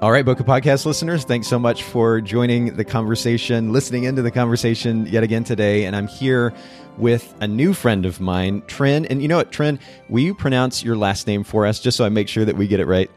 All right, Bokeh Podcast listeners, thanks so much for joining the conversation, listening into the conversation yet again today. And I'm here with a new friend of mine, Trynh. And you know what, Trynh, will you pronounce your last name for us just so I make sure that we get it right?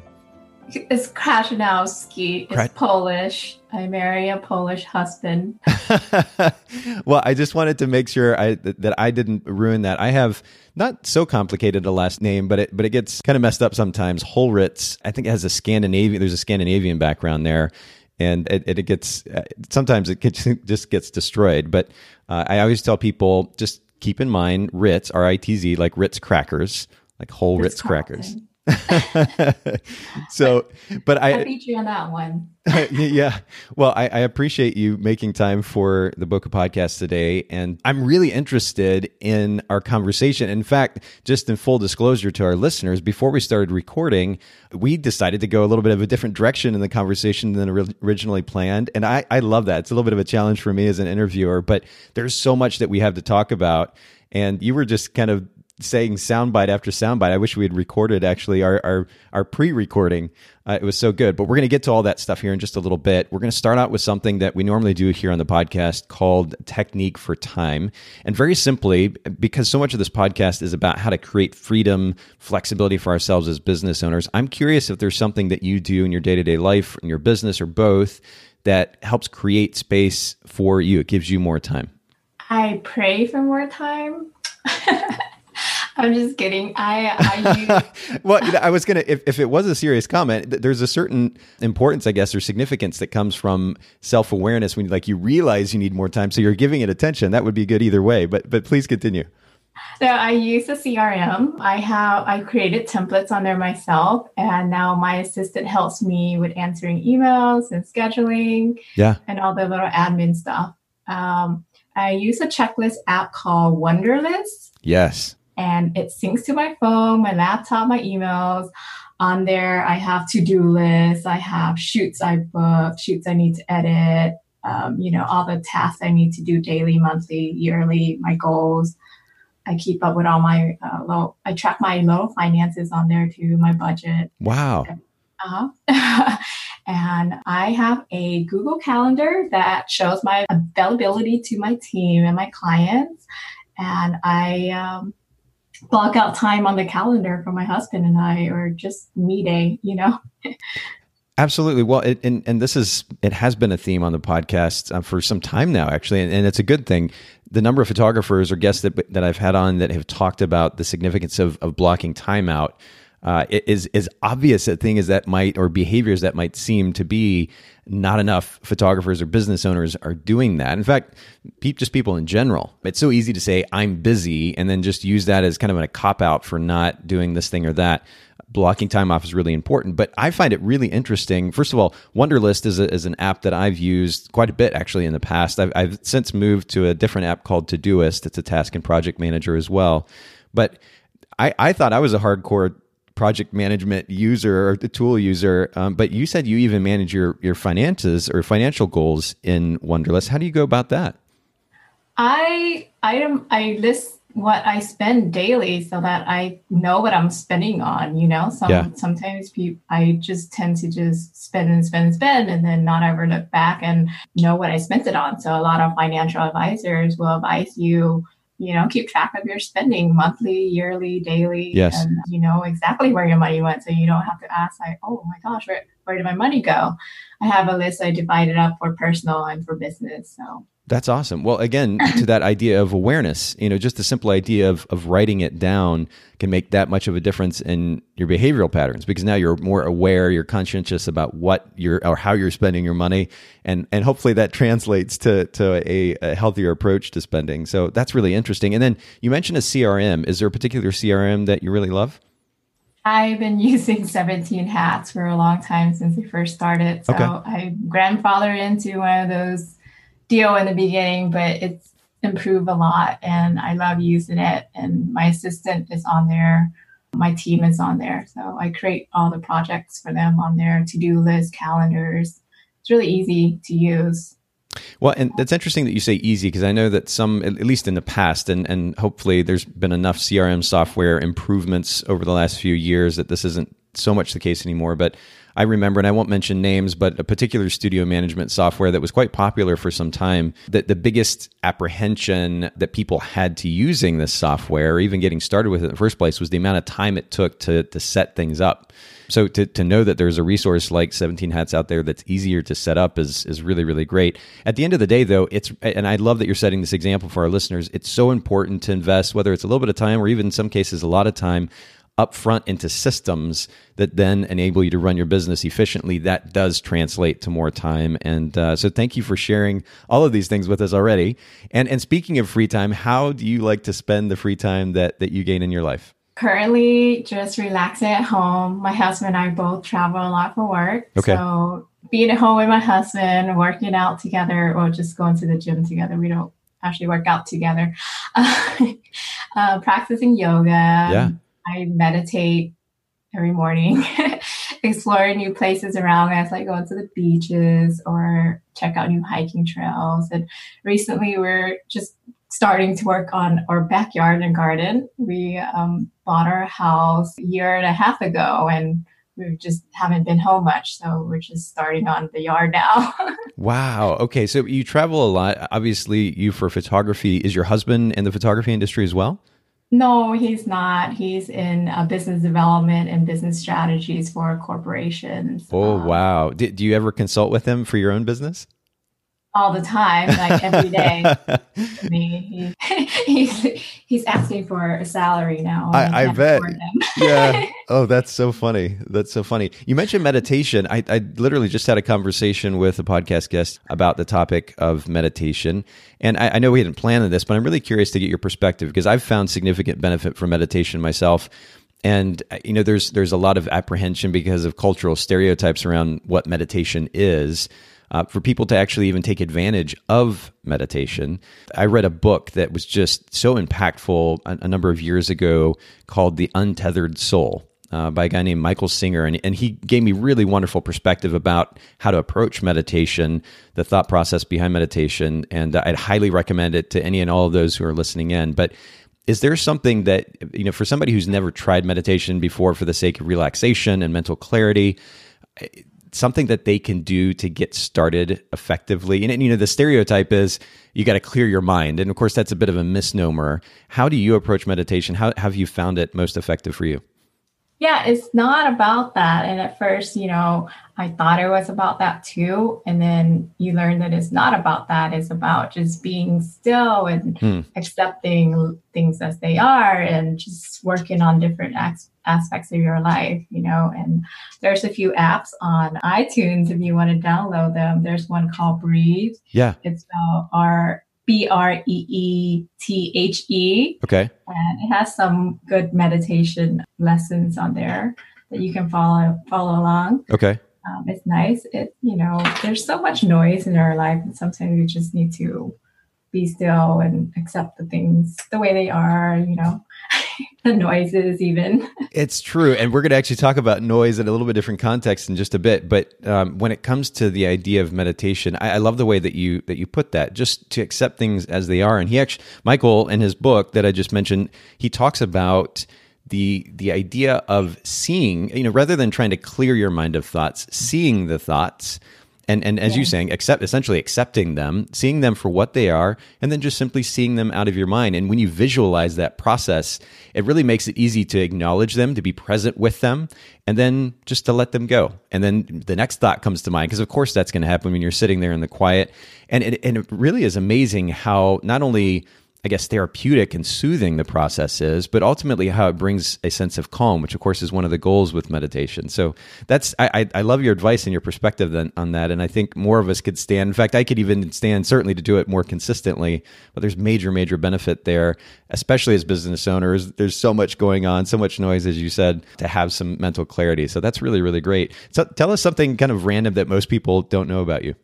It's Krajanowski. It's Polish. I marry a Polish husband. well, I just wanted to make sure I, that I didn't ruin that. I have not so complicated a last name, but it but it gets kind of messed up sometimes. Holritz. I think it has a Scandinavian. There's a Scandinavian background there, and it, it gets sometimes it gets, just gets destroyed. But uh, I always tell people just keep in mind Ritz, R I T Z, like Ritz crackers, like whole Ritz crackers. so, but I, I beat you on that one. yeah. Well, I, I, appreciate you making time for the Bokeh podcast today. And I'm really interested in our conversation. In fact, just in full disclosure to our listeners, before we started recording, we decided to go a little bit of a different direction in the conversation than originally planned. And I, I love that. It's a little bit of a challenge for me as an interviewer, but there's so much that we have to talk about. And you were just kind of saying soundbite after soundbite. I wish we had recorded actually our our, our pre-recording. Uh, it was so good. But we're going to get to all that stuff here in just a little bit. We're going to start out with something that we normally do here on the podcast called Technique for Time. And very simply, because so much of this podcast is about how to create freedom, flexibility for ourselves as business owners, I'm curious if there's something that you do in your day to day life, in your business, or both that helps create space for you. It gives you more time. I pray for more time. I'm just kidding. I, I well, I was gonna. If, if it was a serious comment, there's a certain importance, I guess, or significance that comes from self awareness when, like, you realize you need more time, so you're giving it attention. That would be good either way. But but please continue. So I use a CRM. I have I created templates on there myself, and now my assistant helps me with answering emails and scheduling. Yeah, and all the little admin stuff. Um, I use a checklist app called Wunderlist. Yes and it syncs to my phone, my laptop, my emails. On there, I have to do lists, I have shoots I book, shoots I need to edit, um, you know, all the tasks I need to do daily, monthly, yearly, my goals. I keep up with all my uh, low, I track my low finances on there too, my budget. Wow. Uh-huh. and I have a Google Calendar that shows my availability to my team and my clients. And I, um, block out time on the calendar for my husband and I, or just me day, you know? Absolutely. Well, it, and and this is it has been a theme on the podcast uh, for some time now, actually, and, and, it's a good thing. The number of photographers or guests that that I've had on that have talked about the significance of of blocking time out uh, is obvious a thing as that might or behaviors that might seem to be not enough photographers or business owners are doing that. In fact, just people in general. It's so easy to say I'm busy and then just use that as kind of a cop out for not doing this thing or that. Blocking time off is really important, but I find it really interesting. First of all, Wunderlist is, a, is an app that I've used quite a bit actually in the past. I've, I've since moved to a different app called Todoist. It's a task and project manager as well. But I, I thought I was a hardcore project management user or the tool user, um, but you said you even manage your your finances or financial goals in Wunderlist. How do you go about that? I I I list what I spend daily so that I know what I'm spending on. You know, some yeah. sometimes people I just tend to just spend and spend and spend, and then not ever look back and know what I spent it on. So a lot of financial advisors will advise you you know, keep track of your spending monthly, yearly, daily, yes. and you know exactly where your money went. So you don't have to ask like, oh my gosh, where, where did my money go? I have a list I divided up for personal and for business. So That's awesome. Well, again, to that idea of awareness, you know, just the simple idea of, of writing it down can make that much of a difference in your behavioral patterns because now you're more aware, you're conscientious about what you're or how you're spending your money, and and hopefully that translates to to a, a healthier approach to spending. So that's really interesting. And then you mentioned a CRM. Is there a particular CRM that you really love? I've been using 17hats for a long time since we first started. So okay. I grandfathered into one of those deal in the beginning, but it's improved a lot and I love using it. And my assistant is on there. My team is on there. So I create all the projects for them on there, to do list, calendars. It's really easy to use. Well, and that's interesting that you say easy because I know that some, at least in the past, and, and hopefully there's been enough CRM software improvements over the last few years that this isn't so much the case anymore. But I remember, and I won't mention names, but a particular studio management software that was quite popular for some time. That the biggest apprehension that people had to using this software, or even getting started with it in the first place, was the amount of time it took to to set things up. So to, to know that there's a resource like 17hats out there that's easier to set up is is really really great. At the end of the day, though, it's and I love that you're setting this example for our listeners. It's so important to invest, whether it's a little bit of time or even in some cases a lot of time upfront into systems that then enable you to run your business efficiently, that does translate to more time. And uh, so, thank you for sharing all of these things with us already. And and speaking of free time, how do you like to spend the free time that that you gain in your life? Currently, just relaxing at home. My husband and I both travel a lot for work. Okay. So being at home with my husband, working out together, or just going to the gym together. We don't actually work out together. uh, practicing yoga. Yeah I meditate every morning, explore new places around us, like going to the beaches or check out new hiking trails. And recently, we're just starting to work on our backyard and garden. We um, bought our house a year and a half ago, and we just haven't been home much. So we're just starting on the yard now. wow. Okay. So you travel a lot. Obviously, you for photography. Is your husband in the photography industry as well? No, he's not. He's in uh, business development and business strategies for corporations. Oh, um, wow. Do, do you ever consult with him for your own business? All the time, like every day. me, he, he's he's asking for a salary now. I, I bet. yeah. Oh, that's so funny. That's so funny. You mentioned meditation. I, I literally just had a conversation with a podcast guest about the topic of meditation, and I, I know we hadn't planned this, but I'm really curious to get your perspective because I've found significant benefit from meditation myself and uh, you know there's there's a lot of apprehension because of cultural stereotypes around what meditation is uh, for people to actually even take advantage of meditation. I read a book that was just so impactful a, a number of years ago called The Untethered Soul. Uh, by a guy named Michael Singer, and, and he gave me really wonderful perspective about how to approach meditation, the thought process behind meditation, and I'd highly recommend it to any and all of those who are listening in. But is there something that you know for somebody who's never tried meditation before for the sake of relaxation and mental clarity something that they can do to get started effectively? And, and you know, the stereotype is you got to clear your mind. And of course, that's a bit of a misnomer. How do you approach meditation? How have you found it most effective for you? Yeah, it's not about that. And at first, you know, I thought it was about that too. And then you learn that it's not about that. It's about just being still and hmm. accepting things as they are and just working on different as- aspects of your life, you know. And there's a few apps on iTunes if you want to download them. There's one called Breethe. Yeah. It's about our B R E E T H E. Okay. And it has some good meditation lessons on there that you can follow follow along. Okay. Um, it's nice. It you know, there's so much noise in our life, and sometimes we just need to be still and accept the things the way they are. You know, the noises even. it's true, and we're going to actually talk about noise in a little bit different context in just a bit. But um, when it comes to the idea of meditation, I, I, love the way that you that you put that. Just to accept things as they are. And he actually, Michael, in his book that I just mentioned, he talks about the the idea of seeing you know rather than trying to clear your mind of thoughts seeing the thoughts and and as yeah. you saying accept essentially accepting them seeing them for what they are and then just simply seeing them out of your mind. And when you visualize that process it really makes it easy to acknowledge them to be present with them and then just to let them go. And then the next thought comes to mind because of course that's going to happen when you're sitting there in the quiet. And it, and it really is amazing how not only I guess, therapeutic and soothing the process is, but ultimately how it brings a sense of calm, which of course is one of the goals with meditation. So that's I, I love your advice and your perspective on that, and I think more of us could stand. In fact, I could even stand certainly to do it more consistently. But there's major major benefit there, especially as business owners. There's so much going on, so much noise, as you said, to have some mental clarity. So that's really really great. So tell us something kind of random that most people don't know about you.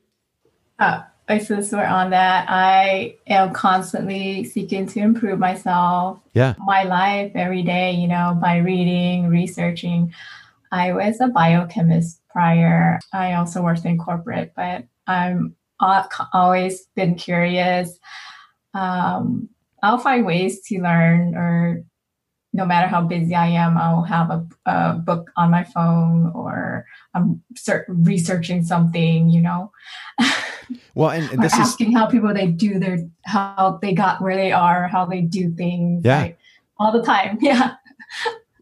Uh, since we're on that, I am constantly seeking to improve myself. Yeah. My life every day, you know, by reading, researching. I was a biochemist prior. I also worked in corporate, but I'm always been curious. Um, I'll find ways to learn or no matter how busy I am, I'll have a, a book on my phone or I'm researching something, you know. Well, and, and this is asking how people they do their how they got where they are, how they do things. Yeah, like, all the time. Yeah,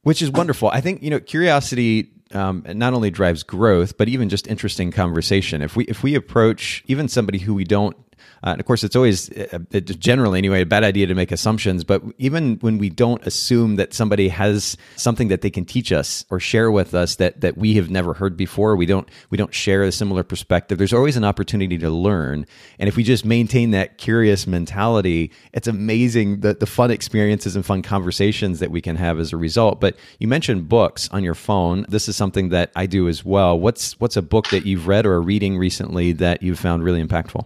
which is wonderful. I think you know curiosity um, not only drives growth, but even just interesting conversation. If we if we approach even somebody who we don't uh, and of course, it's always uh, generally anyway a bad idea to make assumptions. But even when we don't assume that somebody has something that they can teach us or share with us that that we have never heard before, we don't we don't share a similar perspective. There's always an opportunity to learn, and if we just maintain that curious mentality, it's amazing the the fun experiences and fun conversations that we can have as a result. But you mentioned books on your phone. This is something that I do as well. What's what's a book that you've read or are reading recently that you've found really impactful?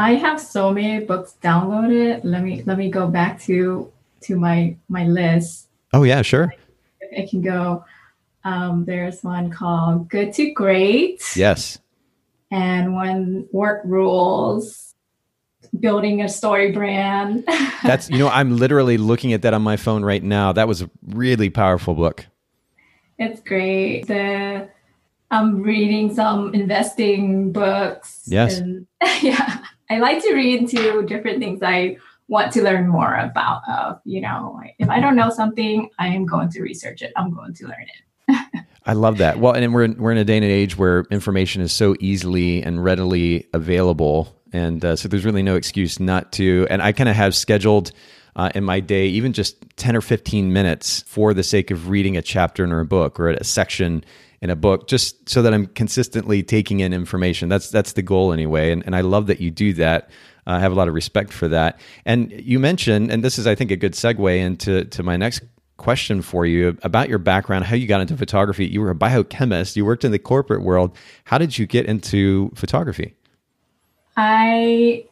I have so many books downloaded. Let me let me go back to to my my list. Oh yeah, sure. I can go. Um, there's one called Good to Great. Yes. And one Work Rules, building a story brand. That's you know I'm literally looking at that on my phone right now. That was a really powerful book. It's great. The I'm reading some investing books. Yes. And, yeah. I like to read into different things I want to learn more about. Of you know, if I don't know something, I am going to research it. I'm going to learn it. I love that. Well, and we're in, we're in a day and age where information is so easily and readily available, and uh, so there's really no excuse not to. And I kind of have scheduled. Uh, in my day, even just 10 or 15 minutes for the sake of reading a chapter in a book or a section in a book just so that I'm consistently taking in information. That's that's the goal anyway, and and I love that you do that. Uh, I have a lot of respect for that. And you mentioned, and this is I think a good segue into to my next question for you about your background, how you got into photography. You were a biochemist. You worked in the corporate world. How did you get into photography? I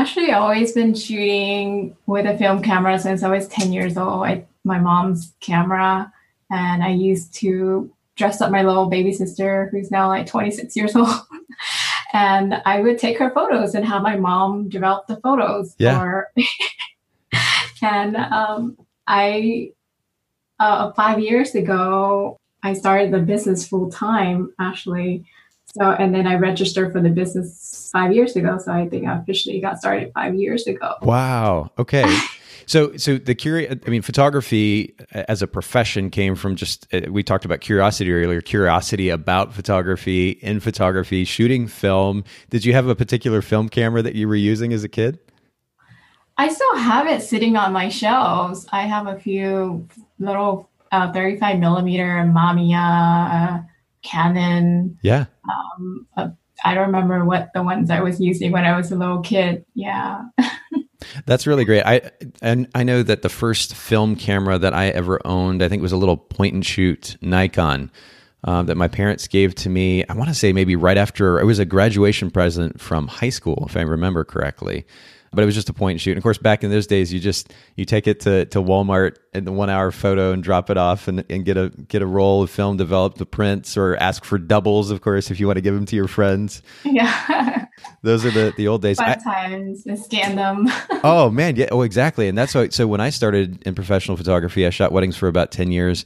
actually always been shooting with a film camera since I was 10 years old. I, my mom's camera, and I used to dress up my little baby sister who's now like 26 years old. and I would take her photos and have my mom develop the photos. Yeah. For and um, I, uh, five years ago, I started the business full time actually. So, and then I registered for the business five years ago. So I think I officially got started five years ago. Wow. Okay. So, so the curious, I mean, photography as a profession came from just, uh, we talked about curiosity earlier, curiosity about photography, in photography, shooting film. Did you have a particular film camera that you were using as a kid? I still have it sitting on my shelves. I have a few little uh, 35 millimeter Mamiya, uh, Canon. Yeah. Um, uh, I don't remember what the ones I was using when I was a little kid. Yeah. That's really great. I and I know that the first film camera that I ever owned, I think, it was a little point and shoot Nikon uh, that my parents gave to me. I want to say maybe right after it was a graduation present from high school, if I remember correctly but it was just a point and shoot. And of course, back in those days, you just you take it to, to Walmart in the one hour photo and drop it off and, and get a get a roll of film, develop the prints, or ask for doubles, of course, if you want to give them to your friends. Yeah, those are the the old days. Fun I, times, scan them. oh man, yeah, oh exactly. And that's why. So when I started in professional photography, I shot weddings for about ten years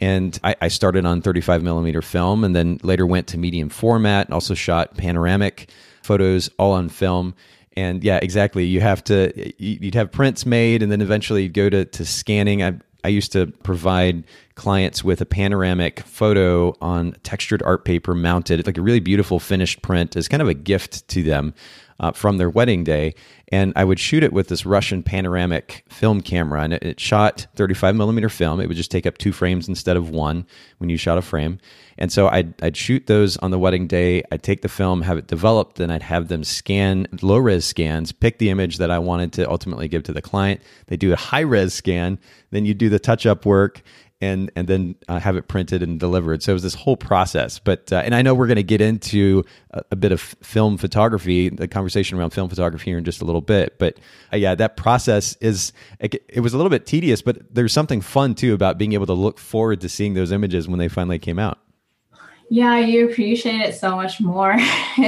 And I, I started on 35 millimeter film and then later went to medium format and also shot panoramic photos all on film. And yeah, exactly. You have to, you'd have prints made and then eventually you'd go to, to scanning. I, I used to provide clients with a panoramic photo on textured art paper mounted, like a really beautiful finished print as kind of a gift to them uh, from their wedding day. And I would shoot it with this Russian panoramic film camera, and it, it, shot 35 millimeter film. It would just take up two frames instead of one when you shot a frame. And so I'd, I'd shoot those on the wedding day. I'd take the film, have it developed, then I'd have them scan low res scans, pick the image that I wanted to ultimately give to the client. They do a high res scan, then you do the touch up work and and then uh, have it printed and delivered. So it was this whole process. But uh, and I know we're going to get into a, a, bit of film photography, the conversation around film photography here in just a little bit. But uh, yeah, that process is it, it, was a little bit tedious, but there's something fun too about being able to look forward to seeing those images when they finally came out. Yeah, you appreciate it so much more,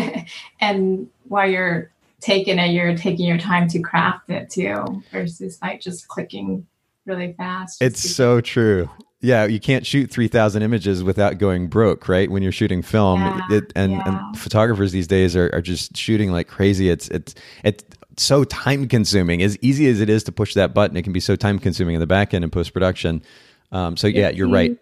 and while you're taking it, you're taking your time to craft it too, versus like just clicking really fast. It's so true. Yeah, you can't shoot 3,000 images without going broke, right? When you're shooting film. Yeah, it, and, yeah. and, photographers these days are, are just shooting like crazy. It's, it's, it's so time consuming. As easy as it is to push that button, it can be so time consuming in the back end and post production. Um, so, yeah, you're right.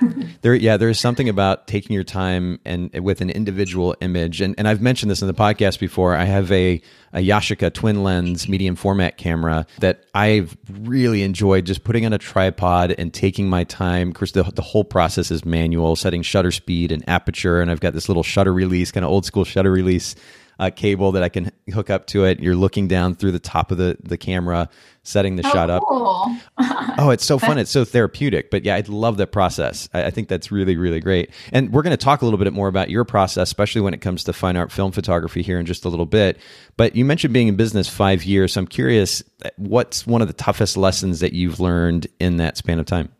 there, yeah, there is something about taking your time and with an individual image, and, and I've mentioned this in the podcast before. I have a, a Yashica twin lens medium format camera that I've really enjoyed just putting on a tripod and taking my time. Of course, the, the whole process is manual, setting shutter speed and aperture, and I've got this little shutter release, kind of old school shutter release uh, cable that I can hook up to it. You're looking down through the top of the, the camera, setting the oh, shot up. Cool. oh, it's so fun. It's so therapeutic. But yeah, I love that process. I, I think that's really, really great. And we're going to talk a little bit more about your process, especially when it comes to fine art film photography here in just a little bit. But you mentioned being in business five years. So I'm curious, what's one of the toughest lessons that you've learned in that span of time?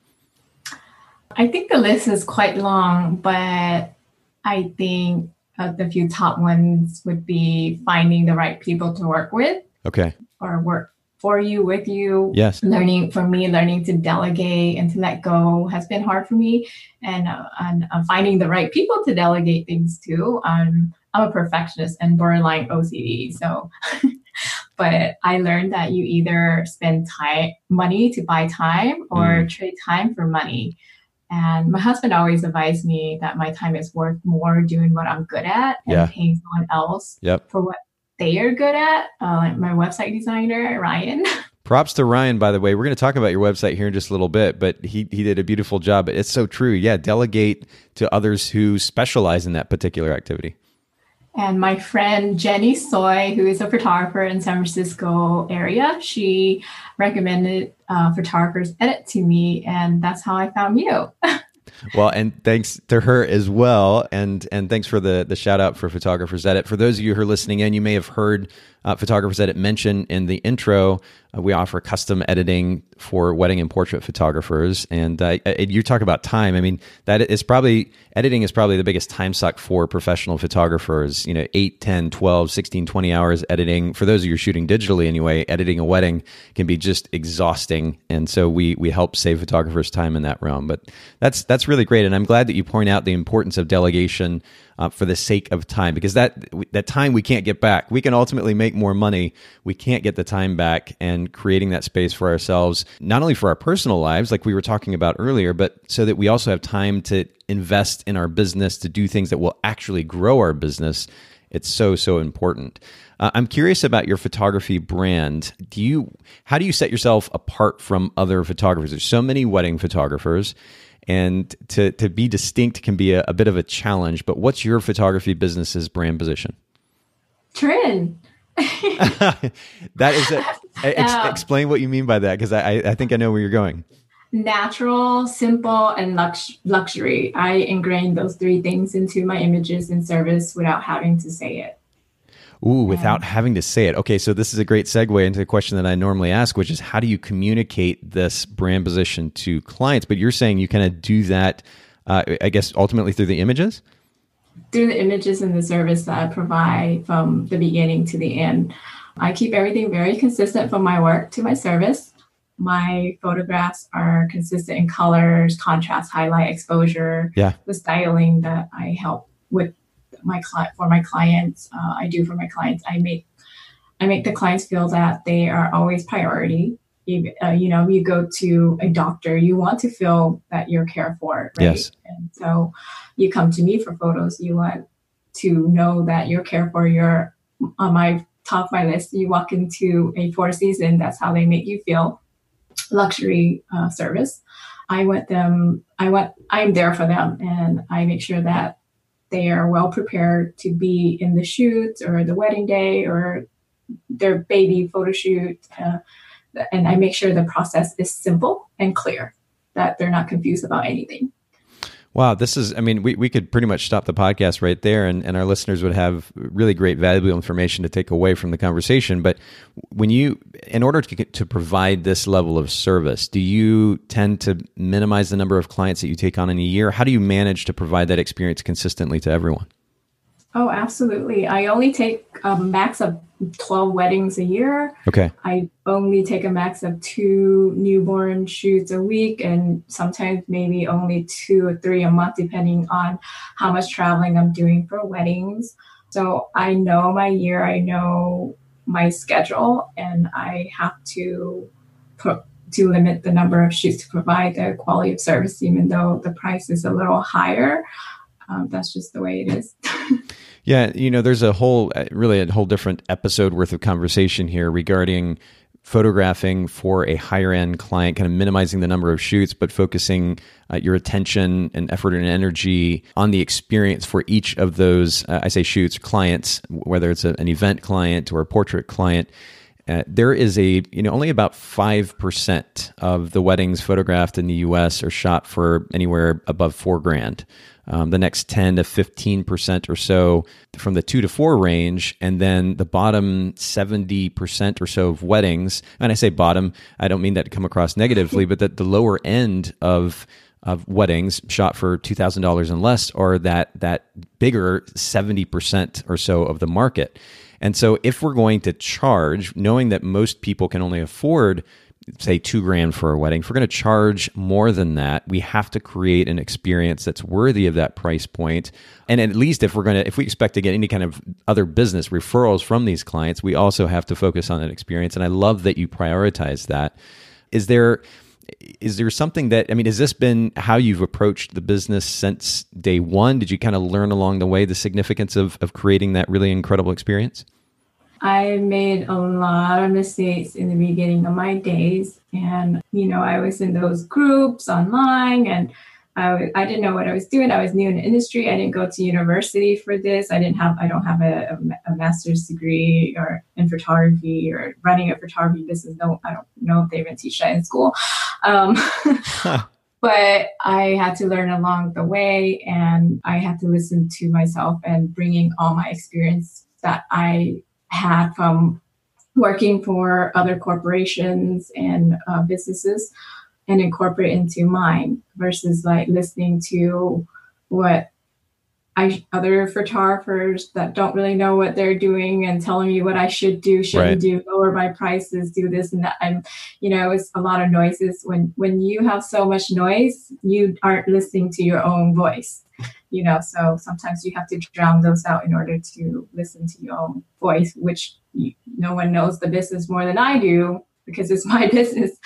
I think the list is quite long, but I think uh, the few top ones would be finding the right people to work with. Okay. Or work for you, with you. Yes. Learning for me, learning to delegate and to let go has been hard for me, and uh, and uh, finding the right people to delegate things to. Um, I'm a perfectionist and borderline OCD, so. but I learned that you either spend time money to buy time or mm. trade time for money. And my husband always advised me that my time is worth more doing what I'm good at and yeah. paying someone else yep. for what they are good at. Uh, like my website designer, Ryan. Props to Ryan, by the way. We're going to talk about your website here in just a little bit, but he, he did a beautiful job. It's so true. Yeah, delegate to others who specialize in that particular activity. And my friend Jenny Soy, who is a photographer in San Francisco area, she recommended uh, photographers edit to me, and that's how I found you. well, and thanks to her as well, and and thanks for the the shout out for photographers edit. For those of you who are listening in, you may have heard uh, photographers edit mentioned in the intro. Uh, we offer custom editing for wedding and portrait photographers. And uh, you talk about time. I mean, that is probably, editing is probably the biggest time suck for professional photographers. You know, 8, 10, 12, 16, 20 hours editing. For those of you shooting digitally anyway, editing a wedding can be just exhausting. And so we, we help save photographers time in that realm. But that's, that's really great. And I'm glad that you point out the importance of delegation uh, for the sake of time because that that time we can't get back. We can ultimately make more money. We can't get the time back and creating that space for ourselves, not only for our personal lives, like we were talking about earlier, but so that we also have time to invest in our business to do things that will actually grow our business. It's so so important. Uh, I'm curious about your photography brand. Do you how do you set yourself apart from other photographers? There's so many wedding photographers and to to be distinct can be a, a bit of a challenge. But what's your photography business's brand position? Trynh. that is it. Ex- explain what you mean by that, because I, I think I know where you're going. Natural, simple, and lux- luxury. I ingrained those three things into my images and service without having to say it. Ooh, without having to say it. Okay, so this is a great segue into the question that I normally ask, which is how do you communicate this brand position to clients? But you're saying you kind of do that, uh, I guess, ultimately through the images? Through the images and the service that I provide from the beginning to the end. I keep everything very consistent from my work to my service. my photographs are consistent in colors, contrast, highlight, exposure. Yeah. The styling that I help with my client for my clients, uh, I do for my clients. I make I make the clients feel that they are always priority. You, uh, you know, you go to a doctor, you want to feel that you're cared for, right? Yes. And so you come to me for photos. You want to know that you're cared for. You're on my top my list. You walk into a Four Season, that's how they make you feel. Luxury uh, service. I want them. I want. I'm there for them, and I make sure that they are well prepared to be in the shoot or the wedding day or their baby photo shoot. Uh, and I make sure the process is simple and clear, that they're not confused about anything. Wow, this is, I mean, we, we could pretty much stop the podcast right there and, and our listeners would have really great, valuable information to take away from the conversation. But when you, in order to, to provide this level of service, do you tend to minimize the number of clients that you take on in a year? How do you manage to provide that experience consistently to everyone? Oh, absolutely. I only take a max of 12 weddings a year. Okay. I only take a max of two newborn shoots a week and sometimes maybe only two or three a month, depending on how much traveling I'm doing for weddings. So I know my year, I know my schedule, and I have to put to limit the number of shoots to provide the quality of service, even though the price is a little higher. Um, that's just the way it is. Yeah, you know, there's a whole, uh, really a whole different episode worth of conversation here regarding photographing for a higher end client, kind of minimizing the number of shoots, but focusing uh, your attention and effort and energy on the experience for each of those, uh, I say shoots, clients, whether it's a, an event client or a portrait client. Uh, there is a, you know, only about 5% of the weddings photographed in the US are shot for anywhere above four grand um, the next 10 to 15% or so from the two to four range. And then the bottom 70% or so of weddings, and I say bottom, I don't mean that to come across negatively, but that the lower end of of weddings shot for two thousand dollars and less, or that that bigger seventy percent or so of the market. And so, if we're going to charge, knowing that most people can only afford say two grand for a wedding, if we're going to charge more than that, we have to create an experience that's worthy of that price point. And at least if we're going to, if we expect to get any kind of other business referrals from these clients, we also have to focus on that experience. And I love that you prioritize that. Is there, is there something that I mean, has this been how you've approached the business since day one? Did you kind of learn along the way the significance of of creating that really incredible experience? I made a lot of mistakes in the beginning of my days. And, you know, I was in those groups online and I, I didn't know what I was doing. I was new in the industry. I didn't go to university for this. I didn't have, I don't have a, a, a master's degree or in photography or running a photography business. No, I don't know if they even teach that in school. Um, but I had to learn along the way and I had to listen to myself and bringing all my experience that I had from working for other corporations and uh, businesses and incorporate into mine versus like listening to what I other photographers that don't really know what they're doing and telling me what I should do, shouldn't right. do, lower my prices, do this and that. I'm, you know, it's a lot of noises. When when you have so much noise, you aren't listening to your own voice you know so sometimes you have to drown those out in order to listen to your own voice which you, no one knows the business more than i do because it's my business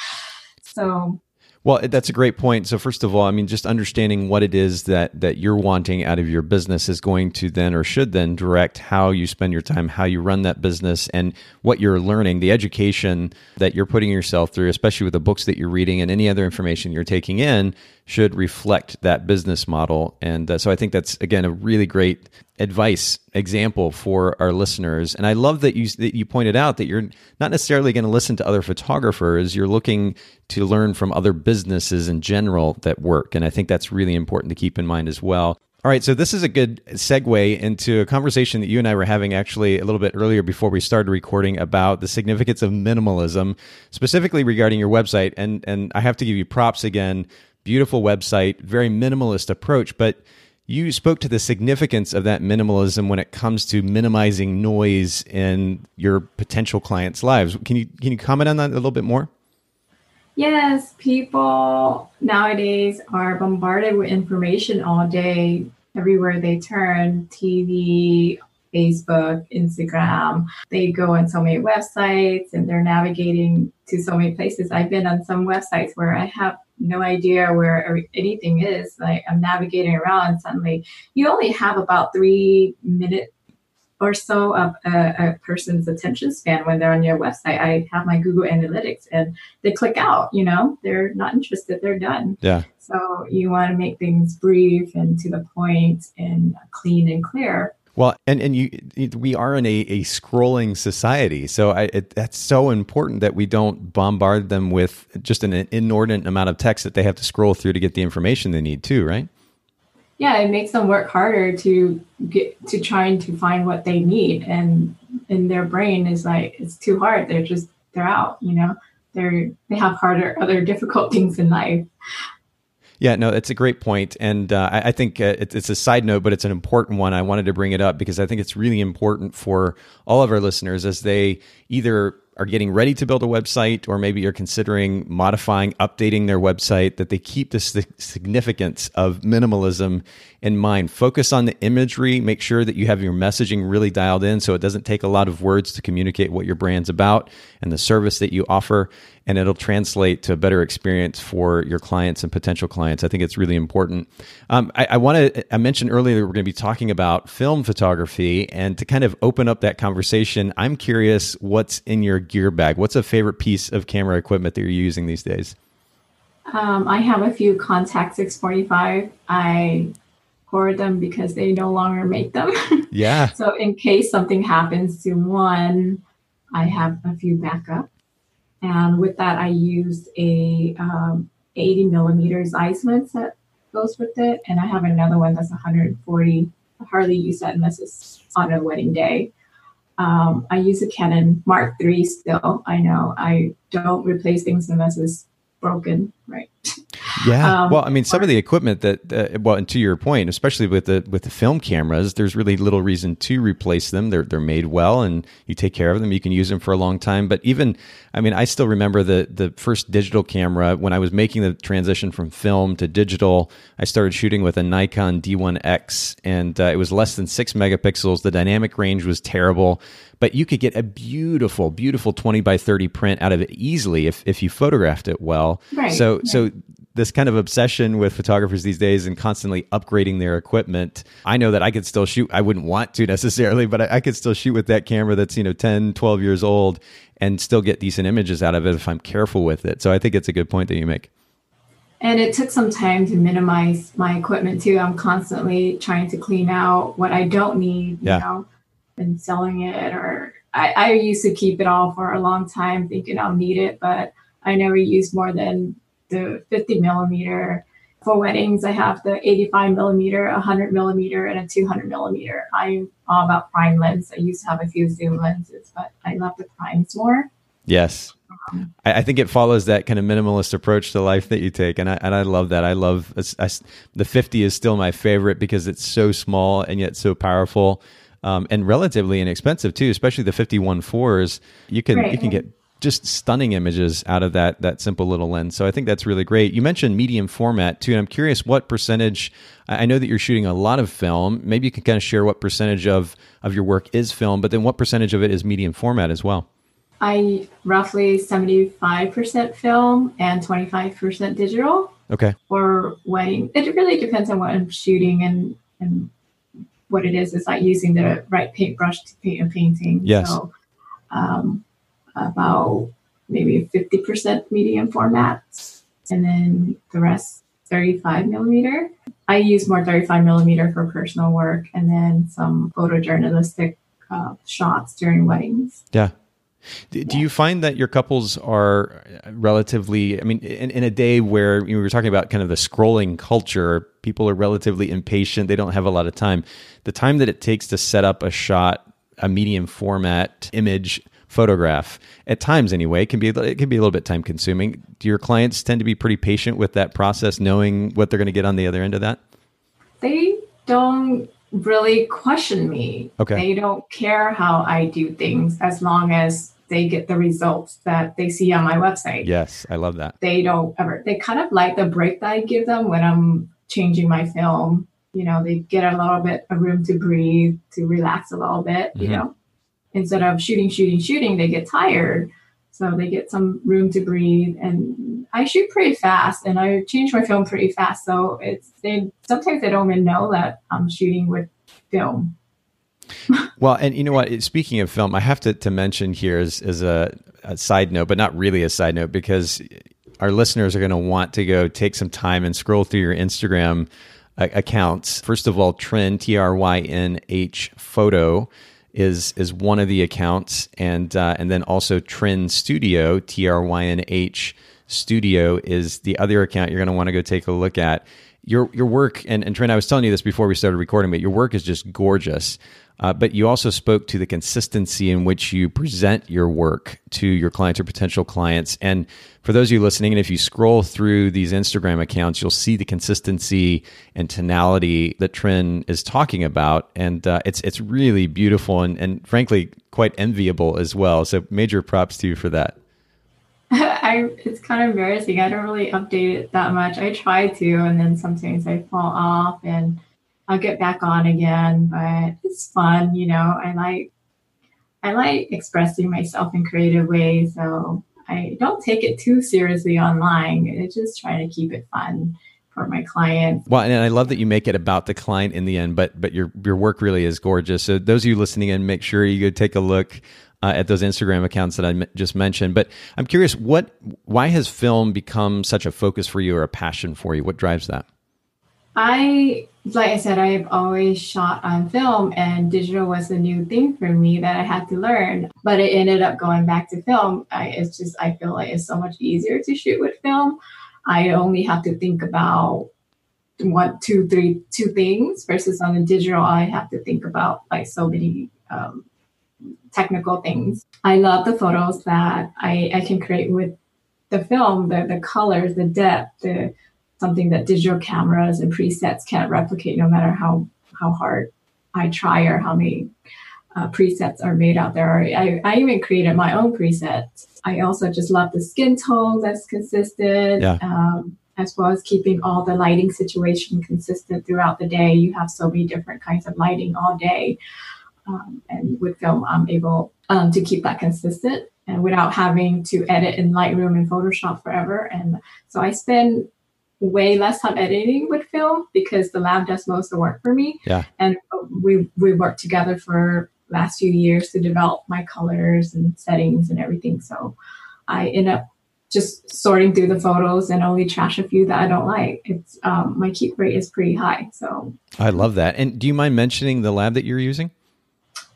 so well, that's a great point. So first of all, I mean, just understanding what it is that that you're wanting out of your business is going to then or should then direct how you spend your time, how you run that business, and what you're learning, the education that you're putting yourself through, especially with the books that you're reading and any other information you're taking in, should reflect that business model. And uh, so I think that's again a really great advice example for our listeners. And I love that you that you pointed out that you're not necessarily going to listen to other photographers. You're looking to learn from other businesses in general that work. And I think that's really important to keep in mind as well. All right, so this is a good segue into a conversation that you and I were having actually a little bit earlier before we started recording about the significance of minimalism, specifically regarding your website. And and I have to give you props again. Beautiful website, very minimalist approach, but you spoke to the significance of that minimalism when it comes to minimizing noise in your potential clients' lives. Can you can you comment on that a little bit more? Yes, people nowadays are bombarded with information all day, everywhere they turn TV, Facebook, Instagram. They go on so many websites and they're navigating to so many places. I've been on some websites where I have no idea where anything is. Like I'm navigating around, suddenly you only have about three minutes or so of a, a, person's attention span when they're on your website. I have my Google Analytics and they click out, you know, they're not interested, they're done. Yeah. So you want to make things brief and to the point and clean and clear. Well, and and you, we are in a, a scrolling society, so I, it, that's so important that we don't bombard them with just an inordinate amount of text that they have to scroll through to get the information they need too, right? Yeah, it makes them work harder to get to trying to find what they need, and in their brain is like it's too hard. They're just they're out, you know. They're they have harder other difficult things in life. Yeah, no, it's a great point, and uh, I, I, think uh, it's, it's a side note, but it's an important one. I wanted to bring it up because I think it's really important for all of our listeners as they either are getting ready to build a website or maybe you're considering modifying, updating their website, that they keep the significance of minimalism in mind. Focus on the imagery, make sure that you have your messaging really dialed in so it doesn't take a lot of words to communicate what your brand's about and the service that you offer and it'll translate to a better experience for your clients and potential clients. I think it's really important. Um, I, I want to, I mentioned earlier that we're going to be talking about film photography and to kind of open up that conversation, I'm curious what's in your gear bag. What's a favorite piece of camera equipment that you're using these days? Um, I have a few Contax 645. I hoard them because they no longer make them. Yeah. so in case something happens to one, I have a few backup. And with that, I used a um, 80 millimeters lens that goes with it. And I have another one that's 140. I hardly use that unless it's on a wedding day. Um, I use a Canon Mark III still. I know I don't replace things unless it's broken, right? Yeah. Um, well, I mean, some of the equipment that, uh, well, and to your point, especially with the with the film cameras, there's really little reason to replace them. They're they're made well, and you take care of them. You can use them for a long time. But even, I mean, I still remember the the first digital camera when I was making the transition from film to digital. I started shooting with a Nikon D1X, and uh, it was less than six megapixels. The dynamic range was terrible but you could get a beautiful, beautiful 20 by 30 print out of it easily if, if you photographed it well. Right. So, so this kind of obsession with photographers these days and constantly upgrading their equipment. I know that I could still shoot. I wouldn't want to necessarily, but I, I could still shoot with that camera that's, you know, 10, 12 years old and still get decent images out of it if I'm careful with it. So I think it's a good point that you make. And it took some time to minimize my equipment too. I'm constantly trying to clean out what I don't need, you yeah. know, and selling it or I, I used to keep it all for a long time thinking I'll need it, but I never used more than the 50 millimeter. For weddings, I have the 85 millimeter, 100 millimeter, and a 200 millimeter. I'm all about prime lens. I used to have a few zoom lenses, but I love the primes more. Yes. Um, I, think it follows that kind of minimalist approach to life that you take, and I and I love that. I love I, the 50 is still my favorite because it's so small and yet so powerful um, and relatively inexpensive too, especially the 51 fours. You can right. you can get just stunning images out of that that simple little lens. So I think that's really great. You mentioned medium format too, and I'm curious what percentage. I know that you're shooting a lot of film. Maybe you can kind of share what percentage of of your work is film, but then what percentage of it is medium format as well. I roughly 75% film and 25% digital. Okay. For wedding, it really depends on what I'm shooting and and what it is It's like using the right paintbrush to paint a painting. Yes. So, um, about maybe 50% medium formats, and then the rest 35 millimeter. I use more 35 millimeter for personal work, and then some photojournalistic uh, shots during weddings. Yeah. Do, you find that your couples are relatively, I mean, in, in a day where you know, we were talking about kind of the scrolling culture, people are relatively impatient, they don't have a lot of time. The time that it takes to set up a shot, a medium format image photograph, at times anyway, can be it can be a little bit time consuming. Do your clients tend to be pretty patient with that process, knowing what they're going to get on the other end of that? They don't really question me. Okay. They don't care how I do things as long as they get the results that they see on my website. Yes, I love that. They don't ever, they kind of like the break that I give them when I'm changing my film. You know, they get a little bit of room to breathe, to relax a little bit, mm-hmm. you know. Instead of shooting, shooting, shooting, they get tired. So they get some room to breathe. And I shoot pretty fast and I change my film pretty fast. So it's they sometimes they don't even know that I'm shooting with film. well, and you know what? Speaking of film, I have to, to mention here as, as a, a side note, but not really a side note, because our listeners are going to want to go take some time and scroll through your Instagram uh, accounts. First of all, Trynh T R Y N H photo is is one of the accounts, and uh, and then also Trynh Studio T R Y N H Studio is the other account you're going to want to go take a look at. Your your work and and Trynh, I was telling you this before we started recording, but your work is just gorgeous. Uh, but you also spoke to the consistency in which you present your work to your clients or potential clients. And for those of you listening, and if you scroll through these Instagram accounts, you'll see the consistency and tonality that Trynh is talking about, and uh, it's it's really beautiful and, and frankly quite enviable as well. So major props to you for that. I it's kind of embarrassing. I don't really update it that much. I try to, and then sometimes I fall off and I'll get back on again, but it's fun, you know. I like I like expressing myself in creative ways, so I don't take it too seriously online. I just try to keep it fun for my clients. Well, and I love that you make it about the client in the end, but but your your work really is gorgeous. So those of you listening in, make sure you go take a look uh, at those Instagram accounts that I m- just mentioned. But I'm curious, what why has film become such a focus for you or a passion for you? What drives that? I, like I said, I've always shot on film, and digital was a new thing for me that I had to learn. But it ended up going back to film. I, it's just, I feel like it's so much easier to shoot with film. I only have to think about one, two, three, two things versus on the digital, I have to think about like so many um, technical things. I love the photos that I, I can create with the film, the, the colors, the depth, the something that digital cameras and presets can't replicate no matter how how hard I try or how many uh, presets are made out there. I, I even created my own presets. I also just love the skin tone that's consistent, yeah. um, as well as keeping all the lighting situation consistent throughout the day. You have so many different kinds of lighting all day. Um, and with film, I'm able um, to keep that consistent and without having to edit in Lightroom and Photoshop forever. And so I spend way less time editing with film because the lab does most of the work for me. Yeah. And we we worked together for last few years to develop my colors and settings and everything. So I end up just sorting through the photos and only trash a few that I don't like. It's um, my keep rate is pretty high. So I love that. And do you mind mentioning the lab that you're using?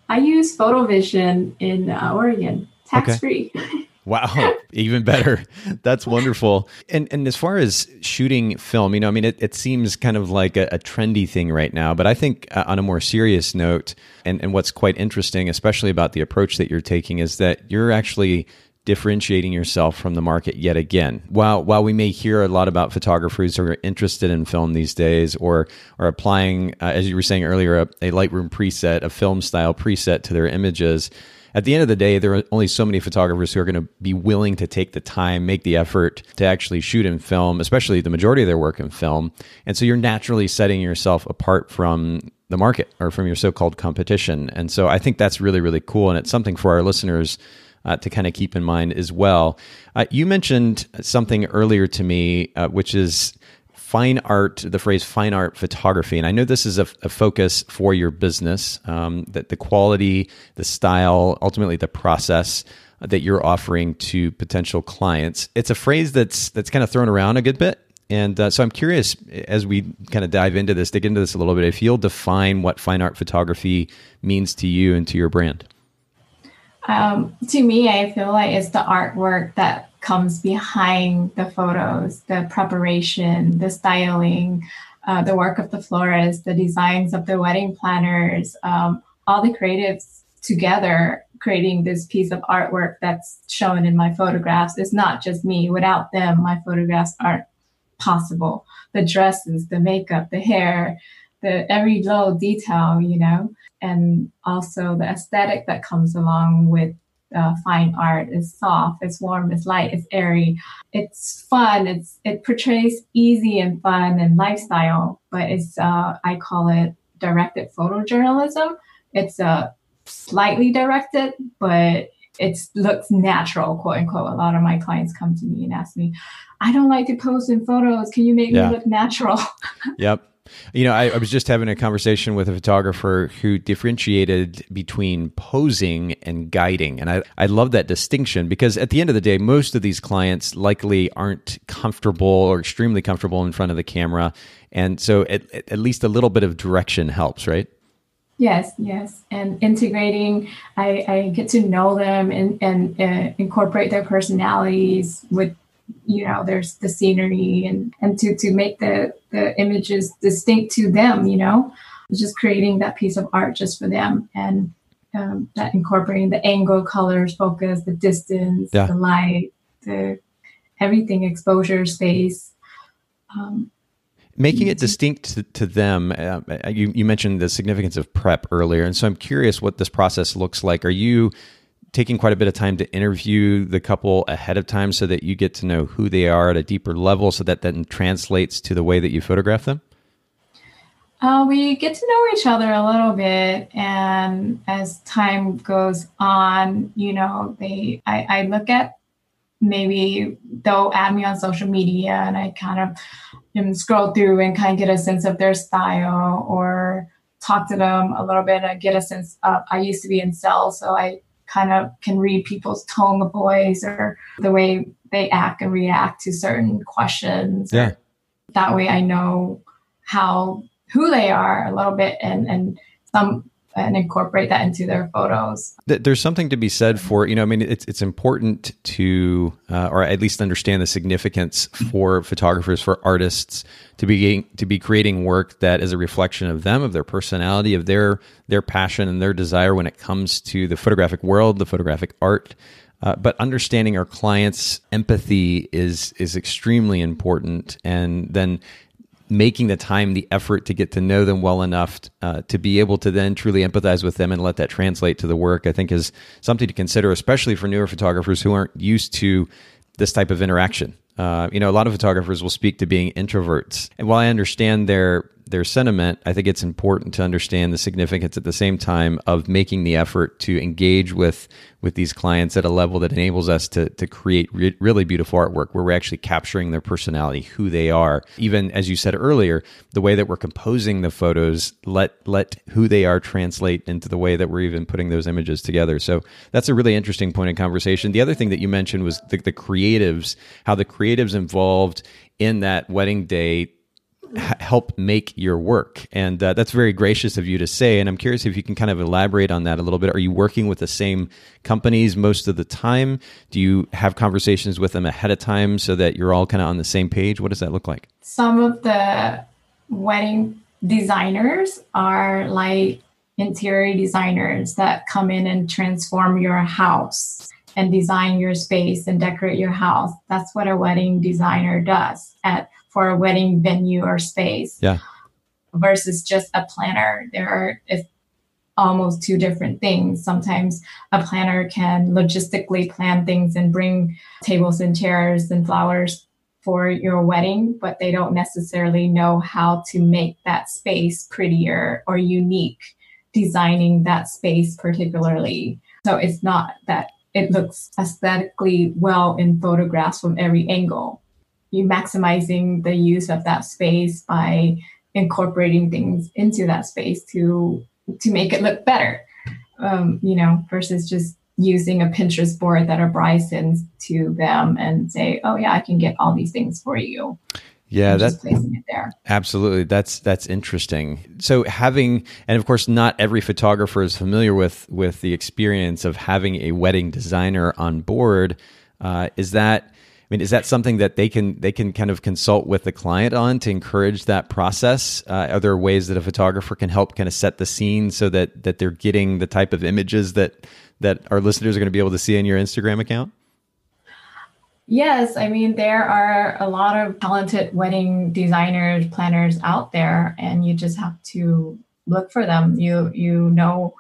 I use PhotoVision in uh, Oregon, tax okay. Wow, even better. That's wonderful. And and as far as shooting film, you know, I mean, it, it seems kind of like a, a trendy thing right now. But I think uh, on a more serious note, and, and what's quite interesting, especially about the approach that you're taking, is that you're actually differentiating yourself from the market yet again. While while we may hear a lot about photographers who are interested in film these days, or are applying, uh, as you were saying earlier, a, a Lightroom preset, a film style preset to their images at the end of the day, there are only so many photographers who are going to be willing to take the time, make the effort to actually shoot in film, especially the majority of their work in film. And so you're naturally setting yourself apart from the market or from your so called competition. And so I think that's really, really cool. And it's something for our listeners. Uh, to kind of keep in mind as well. Uh, you mentioned something earlier to me, uh, which is fine art, the phrase fine art photography. And I know this is a, a focus for your business, um, that the quality, the style, ultimately the process that you're offering to potential clients. It's a phrase that's that's kind of thrown around a good bit. And uh, so I'm curious, as we kind of dive into this, dig into this a little bit, if you'll define what fine art photography means to you and to your brand. Um, to me, I feel like it's the artwork that comes behind the photos, the preparation, the styling, uh, the work of the florist, the designs of the wedding planners, um, all the creatives together creating this piece of artwork that's shown in my photographs. It's not just me. Without them, my photographs aren't possible. The dresses, the makeup, the hair, the every little detail, you know, and also the aesthetic that comes along with uh, fine art. is soft, it's warm, it's light, it's airy, it's fun. It's it portrays easy and fun and lifestyle, but it's uh, I call it directed photojournalism. It's uh, slightly directed, but it looks natural, quote unquote. A lot of my clients come to me and ask me, I don't like to post in photos. Can you make yeah. me look natural? yep. You know, I, I, was just having a conversation with a photographer who differentiated between posing and guiding. And I, I love that distinction because at the end of the day, most of these clients likely aren't comfortable or extremely comfortable in front of the camera. And so at, at least a little bit of direction helps, right? Yes, yes. And integrating, I, I get to know them and, and uh, incorporate their personalities with you know there's the scenery and and to to make the the images distinct to them you know? Just creating that piece of art just for them and um, that incorporating the angle colors focus the distance yeah. the light the everything exposure space um, making it distinct to, to them uh, you, you mentioned the significance of prep earlier and so i'm curious what this process looks like. Are you taking quite a bit of time to interview the couple ahead of time so that you get to know who they are at a deeper level so that then translates to the way that you photograph them? Uh, we get to know each other a little bit, and as time goes on, you know, they I, I look at maybe they'll add me on social media, and I kind of um, scroll through and kind of get a sense of their style, or talk to them a little bit and get a sense of. I used to be in sales, so I kind of can read people's tone of voice or the way they act and react to certain questions. Yeah. That way I know how who they are a little bit and and some and incorporate that into their photos. There's something to be said for, you know, I mean, it's it's important to, uh, or at least understand the significance for photographers, for artists to be to be creating work that is a reflection of them, of their personality, of their their passion and their desire when it comes to the photographic world, the photographic art. Uh, but understanding our clients' empathy is is extremely important, and then making the time, the effort to get to know them well enough uh, to be able to then truly empathize with them and let that translate to the work, I think is something to consider, especially for newer photographers who aren't used to this type of interaction. Uh, you know, a lot of photographers will speak to being introverts, and while I understand their their sentiment, I think it's important to understand the significance at the same time of making the effort to engage with with these clients at a level that enables us to to create re- really beautiful artwork where we're actually capturing their personality, who they are. Even as you said earlier, the way that we're composing the photos let let who they are translate into the way that we're even putting those images together. So that's a really interesting point of conversation. The other thing that you mentioned was the, the creatives, how the creatives involved in that wedding day help make your work. And uh, that's very gracious of you to say. And I'm curious if you can kind of elaborate on that a little bit. Are you working with the same companies most of the time? Do you have conversations with them ahead of time so that you're all kind of on the same page? What does that look like? Some of the wedding designers are like interior designers that come in and transform your house and design your space and decorate your house. That's what a wedding designer does at for a wedding venue or space. Yeah. Versus just a planner. There are it's almost two different things. Sometimes a planner can logistically plan things and bring tables and chairs and flowers for your wedding, but they don't necessarily know how to make that space prettier or unique, designing that space particularly. So it's not that it looks aesthetically well in photographs from every angle you maximizing the use of that space by incorporating things into that space to to make it look better. Um, you know versus just using a pinterest board that a bride sends to them and say oh yeah i can get all these things for you. Yeah that's placing it there. Absolutely. That's that's interesting. So having and of course not every photographer is familiar with with the experience of having a wedding designer on board. Uh, is that I mean, is that something that they can they can kind of consult with the client on to encourage that process? Uh, are there ways that a photographer can help kind of set the scene so that that they're getting the type of images that that our listeners are going to be able to see in your Instagram account? Yes, I mean there are a lot of talented wedding designers, planners out there, and you just have to look for them. You you know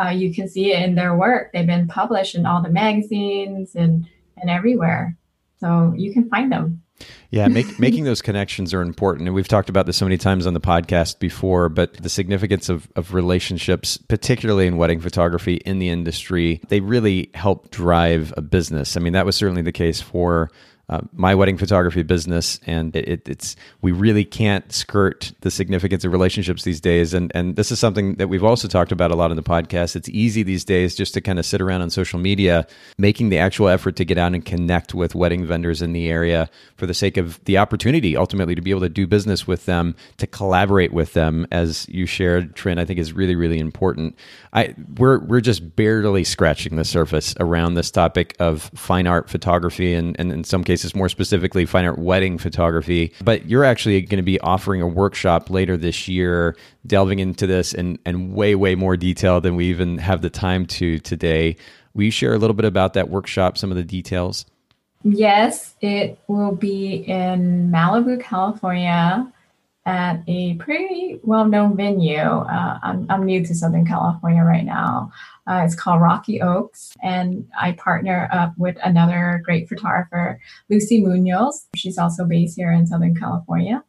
uh, you can see it in their work. They've been published in all the magazines and, and everywhere. So you can find them. Yeah, make, making those connections are important. And we've talked about this so many times on the podcast before, but the significance of, of relationships, particularly in wedding photography in the industry, they really help drive a business. I mean, that was certainly the case for uh, my wedding photography business, and it, it, it's we really can't skirt the significance of relationships these days. And and this is something that we've also talked about a lot in the podcast. It's easy these days just to kind of sit around on social media, making the actual effort to get out and connect with wedding vendors in the area for the sake of the opportunity ultimately to be able to do business with them, to collaborate with them, as you shared, Trynh. I think is really really important. I we're we're just barely scratching the surface around this topic of fine art photography and, and in some cases cases, more specifically, fine art wedding photography. But you're actually going to be offering a workshop later this year, delving into this in, in way, way more detail than we even have the time to today. Will you share a little bit about that workshop, some of the details? Yes, it will be in Malibu, California at a pretty well known venue. Uh, I'm, I'm new to Southern California right now. Uh, it's called Rocky Oaks, and I partner up with another great photographer, Lucy Munoz. She's also based here in Southern California.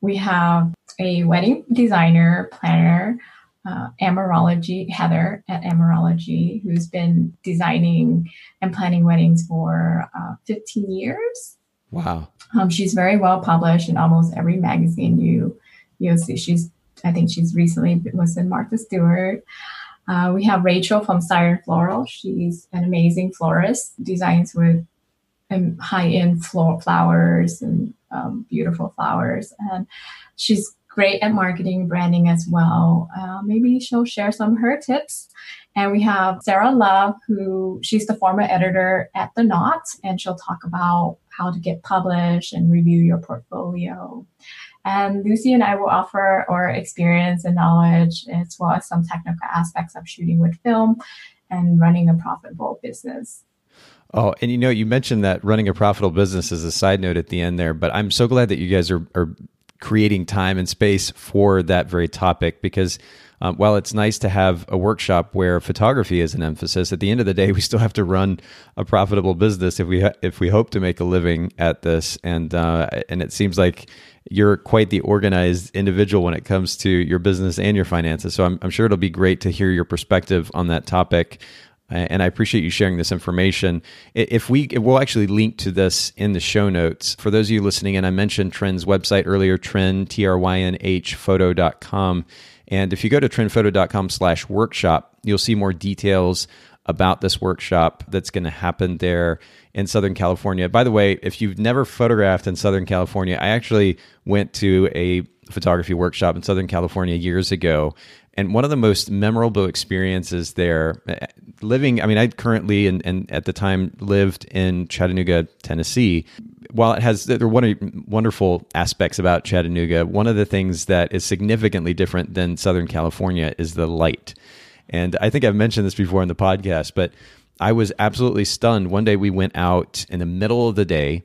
We have a wedding designer, planner, uh, Heather at Amorology, who's been designing and planning weddings for uh, 15 years. Wow. Um, she's very well published in almost every magazine you you'll see. She's I think she's recently was in Martha Stewart. Uh, we have Rachel from Siren Floral. She's an amazing florist, designs with um, high-end floor flowers and um, beautiful flowers, and she's great at marketing, branding as well. Uh, maybe she'll share some of her tips. And we have Sarah Love, who she's the former editor at The Knot, and she'll talk about how to get published and review your portfolio. And Lucy and I will offer our experience and knowledge as well as some technical aspects of shooting with film and running a profitable business. Oh, and you know, you mentioned that running a profitable business is a side note at the end there, but I'm so glad that you guys are, are creating time and space for that very topic because um, while it's nice to have a workshop where photography is an emphasis, at the end of the day, we still have to run a profitable business if we ha- if we hope to make a living at this. And uh, and it seems like you're quite the organized individual when it comes to your business and your finances. So I'm, I'm sure it'll be great to hear your perspective on that topic and I appreciate you sharing this information. If we, we'll actually link to this in the show notes. For those of you listening, and I mentioned Trynh's website earlier, Trynh, T-R-Y-N-H, photo.com. And if you go to trynhphoto.com slash workshop, you'll see more details about this workshop that's going to happen there in Southern California. By the way, if you've never photographed in Southern California, I actually went to a photography workshop in Southern California years ago. And one of the most memorable experiences there, eh, living, I mean, I currently and, and at the time lived in Chattanooga, Tennessee. While it has, there are wonderful aspects about Chattanooga. One of the things that is significantly different than Southern California is the light. And I think I've mentioned this before in the podcast, but I was absolutely stunned. One day we went out in the middle of the day,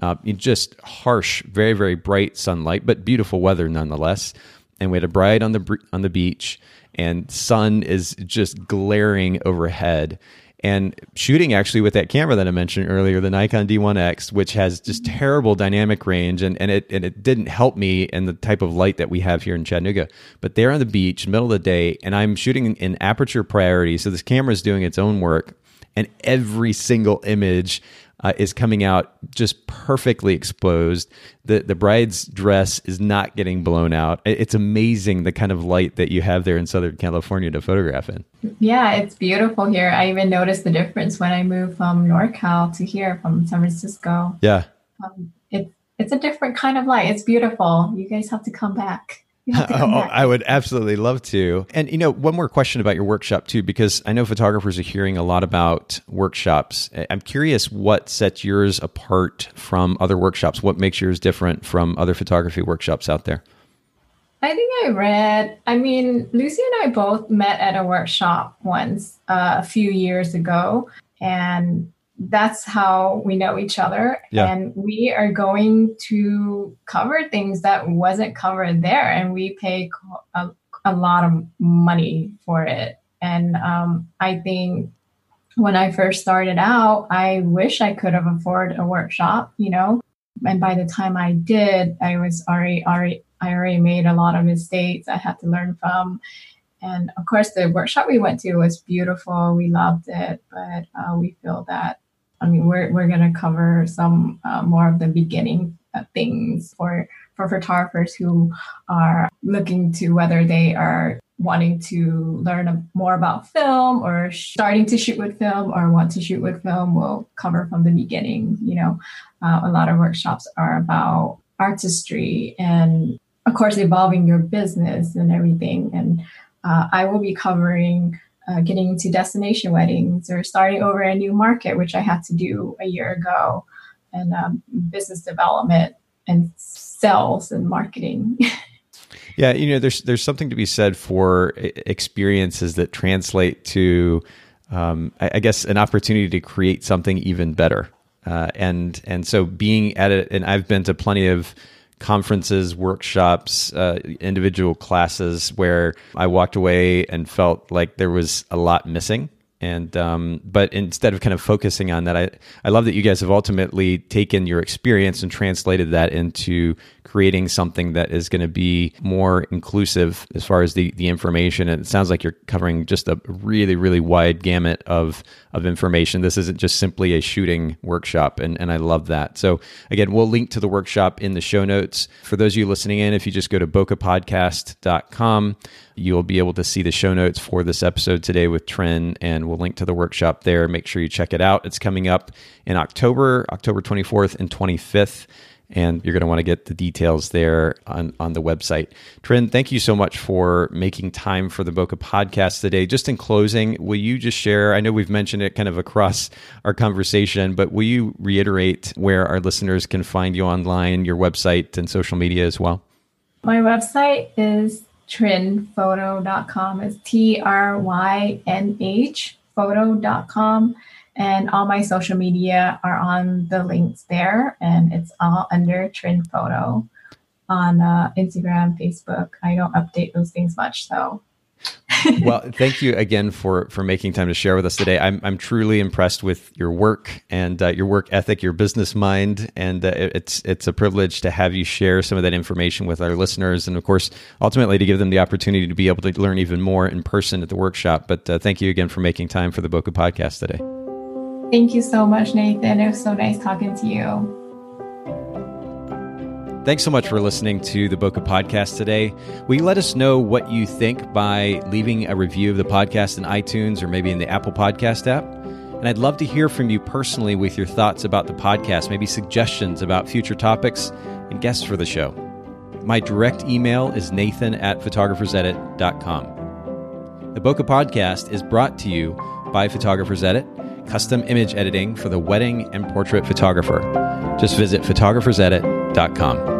uh, just harsh, very, very bright sunlight, but beautiful weather nonetheless. And we had a bride on the on the beach, and sun is just glaring overhead and shooting actually with that camera that I mentioned earlier, the Nikon D1X, which has just mm-hmm. terrible dynamic range, and, and it and it didn't help me in the type of light that we have here in Chattanooga. But there on the beach, middle of the day, and I'm shooting in, in aperture priority, so this camera is doing its own work, and every single image uh, is coming out just perfectly exposed. The the bride's dress is not getting blown out. It's amazing the kind of light that you have there in Southern California to photograph in. Yeah, it's beautiful here. I even noticed the difference when I moved from NorCal to here from San Francisco. Yeah. Um, it, it's a different kind of light. It's beautiful. You guys have to come back. oh, I would absolutely love to. And you know, one more question about your workshop too, because I know photographers are hearing a lot about workshops. I'm curious what sets yours apart from other workshops. What makes yours different from other photography workshops out there? I think I read. I mean, Lucy and I both met at a workshop once uh, a few years ago, and that's how we know each other yeah. and we are going to cover things that wasn't covered there and we pay a, a lot of money for it And um, I think when I first started out, I wish I could have afforded a workshop, you know. And by the time I did, I was already already I already made a lot of mistakes I had to learn from. And of course, the workshop we went to was beautiful. We loved it, but uh, we feel that I mean, we're we're gonna cover some uh, more of the beginning uh, things for for photographers who are looking to whether they are wanting to learn more about film or starting to shoot with film or want to shoot with film we'll cover from the beginning you know. Uh, a lot of workshops are about artistry and of course evolving your business and everything. And uh, i will be covering uh, getting into destination weddings or starting over a new market, which I had to do a year ago, and um, business development and sales and marketing. yeah, you know, there's there's something to be said for experiences that translate to, um, I, I, guess, an opportunity to create something even better. Uh, and and so being at it, and I've been to plenty of conferences, workshops, uh, individual classes where I walked away and felt like there was a lot missing. And um, but instead of kind of focusing on that I, I love that you guys have ultimately taken your experience and translated that into creating something that is going to be more inclusive as far as the, the information. And it sounds like you're covering just a really really wide gamut of of information. This isn't just simply a shooting workshop and, and i love that. So again we'll link to the workshop in the show notes. For those of you listening in if you just go to bokehpodcast.com You'll be able to see the show notes for this episode today with Trynh, and we'll link to the workshop there. Make sure you check it out. It's coming up in October, October 24th and 25th and you're going to want to get the details there on, on the website. Trynh, thank you so much for making time for the Bokeh podcast today. Just in closing, will you just share? I know we've mentioned it kind of across our conversation, but will you reiterate where our listeners can find you online, your website, and social media as well? My website is trynh.photo.com. It's T R Y N H photo.com. And all my social media are on the links there, and it's all under Trynh Photo on uh, Instagram, Facebook. I don't update those things much, so well, thank you again for for making time to share with us today. I'm I'm truly impressed with your work and uh, your work ethic, your business mind, and uh, it's it's a privilege to have you share some of that information with our listeners, and of course, ultimately to give them the opportunity to be able to learn even more in person at the workshop. But uh, thank you again for making time for the Bokeh podcast today. Thank you so much, Nathan. It was so nice talking to you. Thanks so much for listening to the Bokeh Podcast today. Will you let us know what you think by leaving a review of the podcast in iTunes or maybe in the Apple Podcast app? And I'd love to hear from you personally with your thoughts about the podcast, maybe suggestions about future topics and guests for the show. My direct email is nathan at photographersedit.com. The Bokeh Podcast is brought to you by Photographers Edit, custom image editing for the wedding and portrait photographer. Just visit photographersedit.com.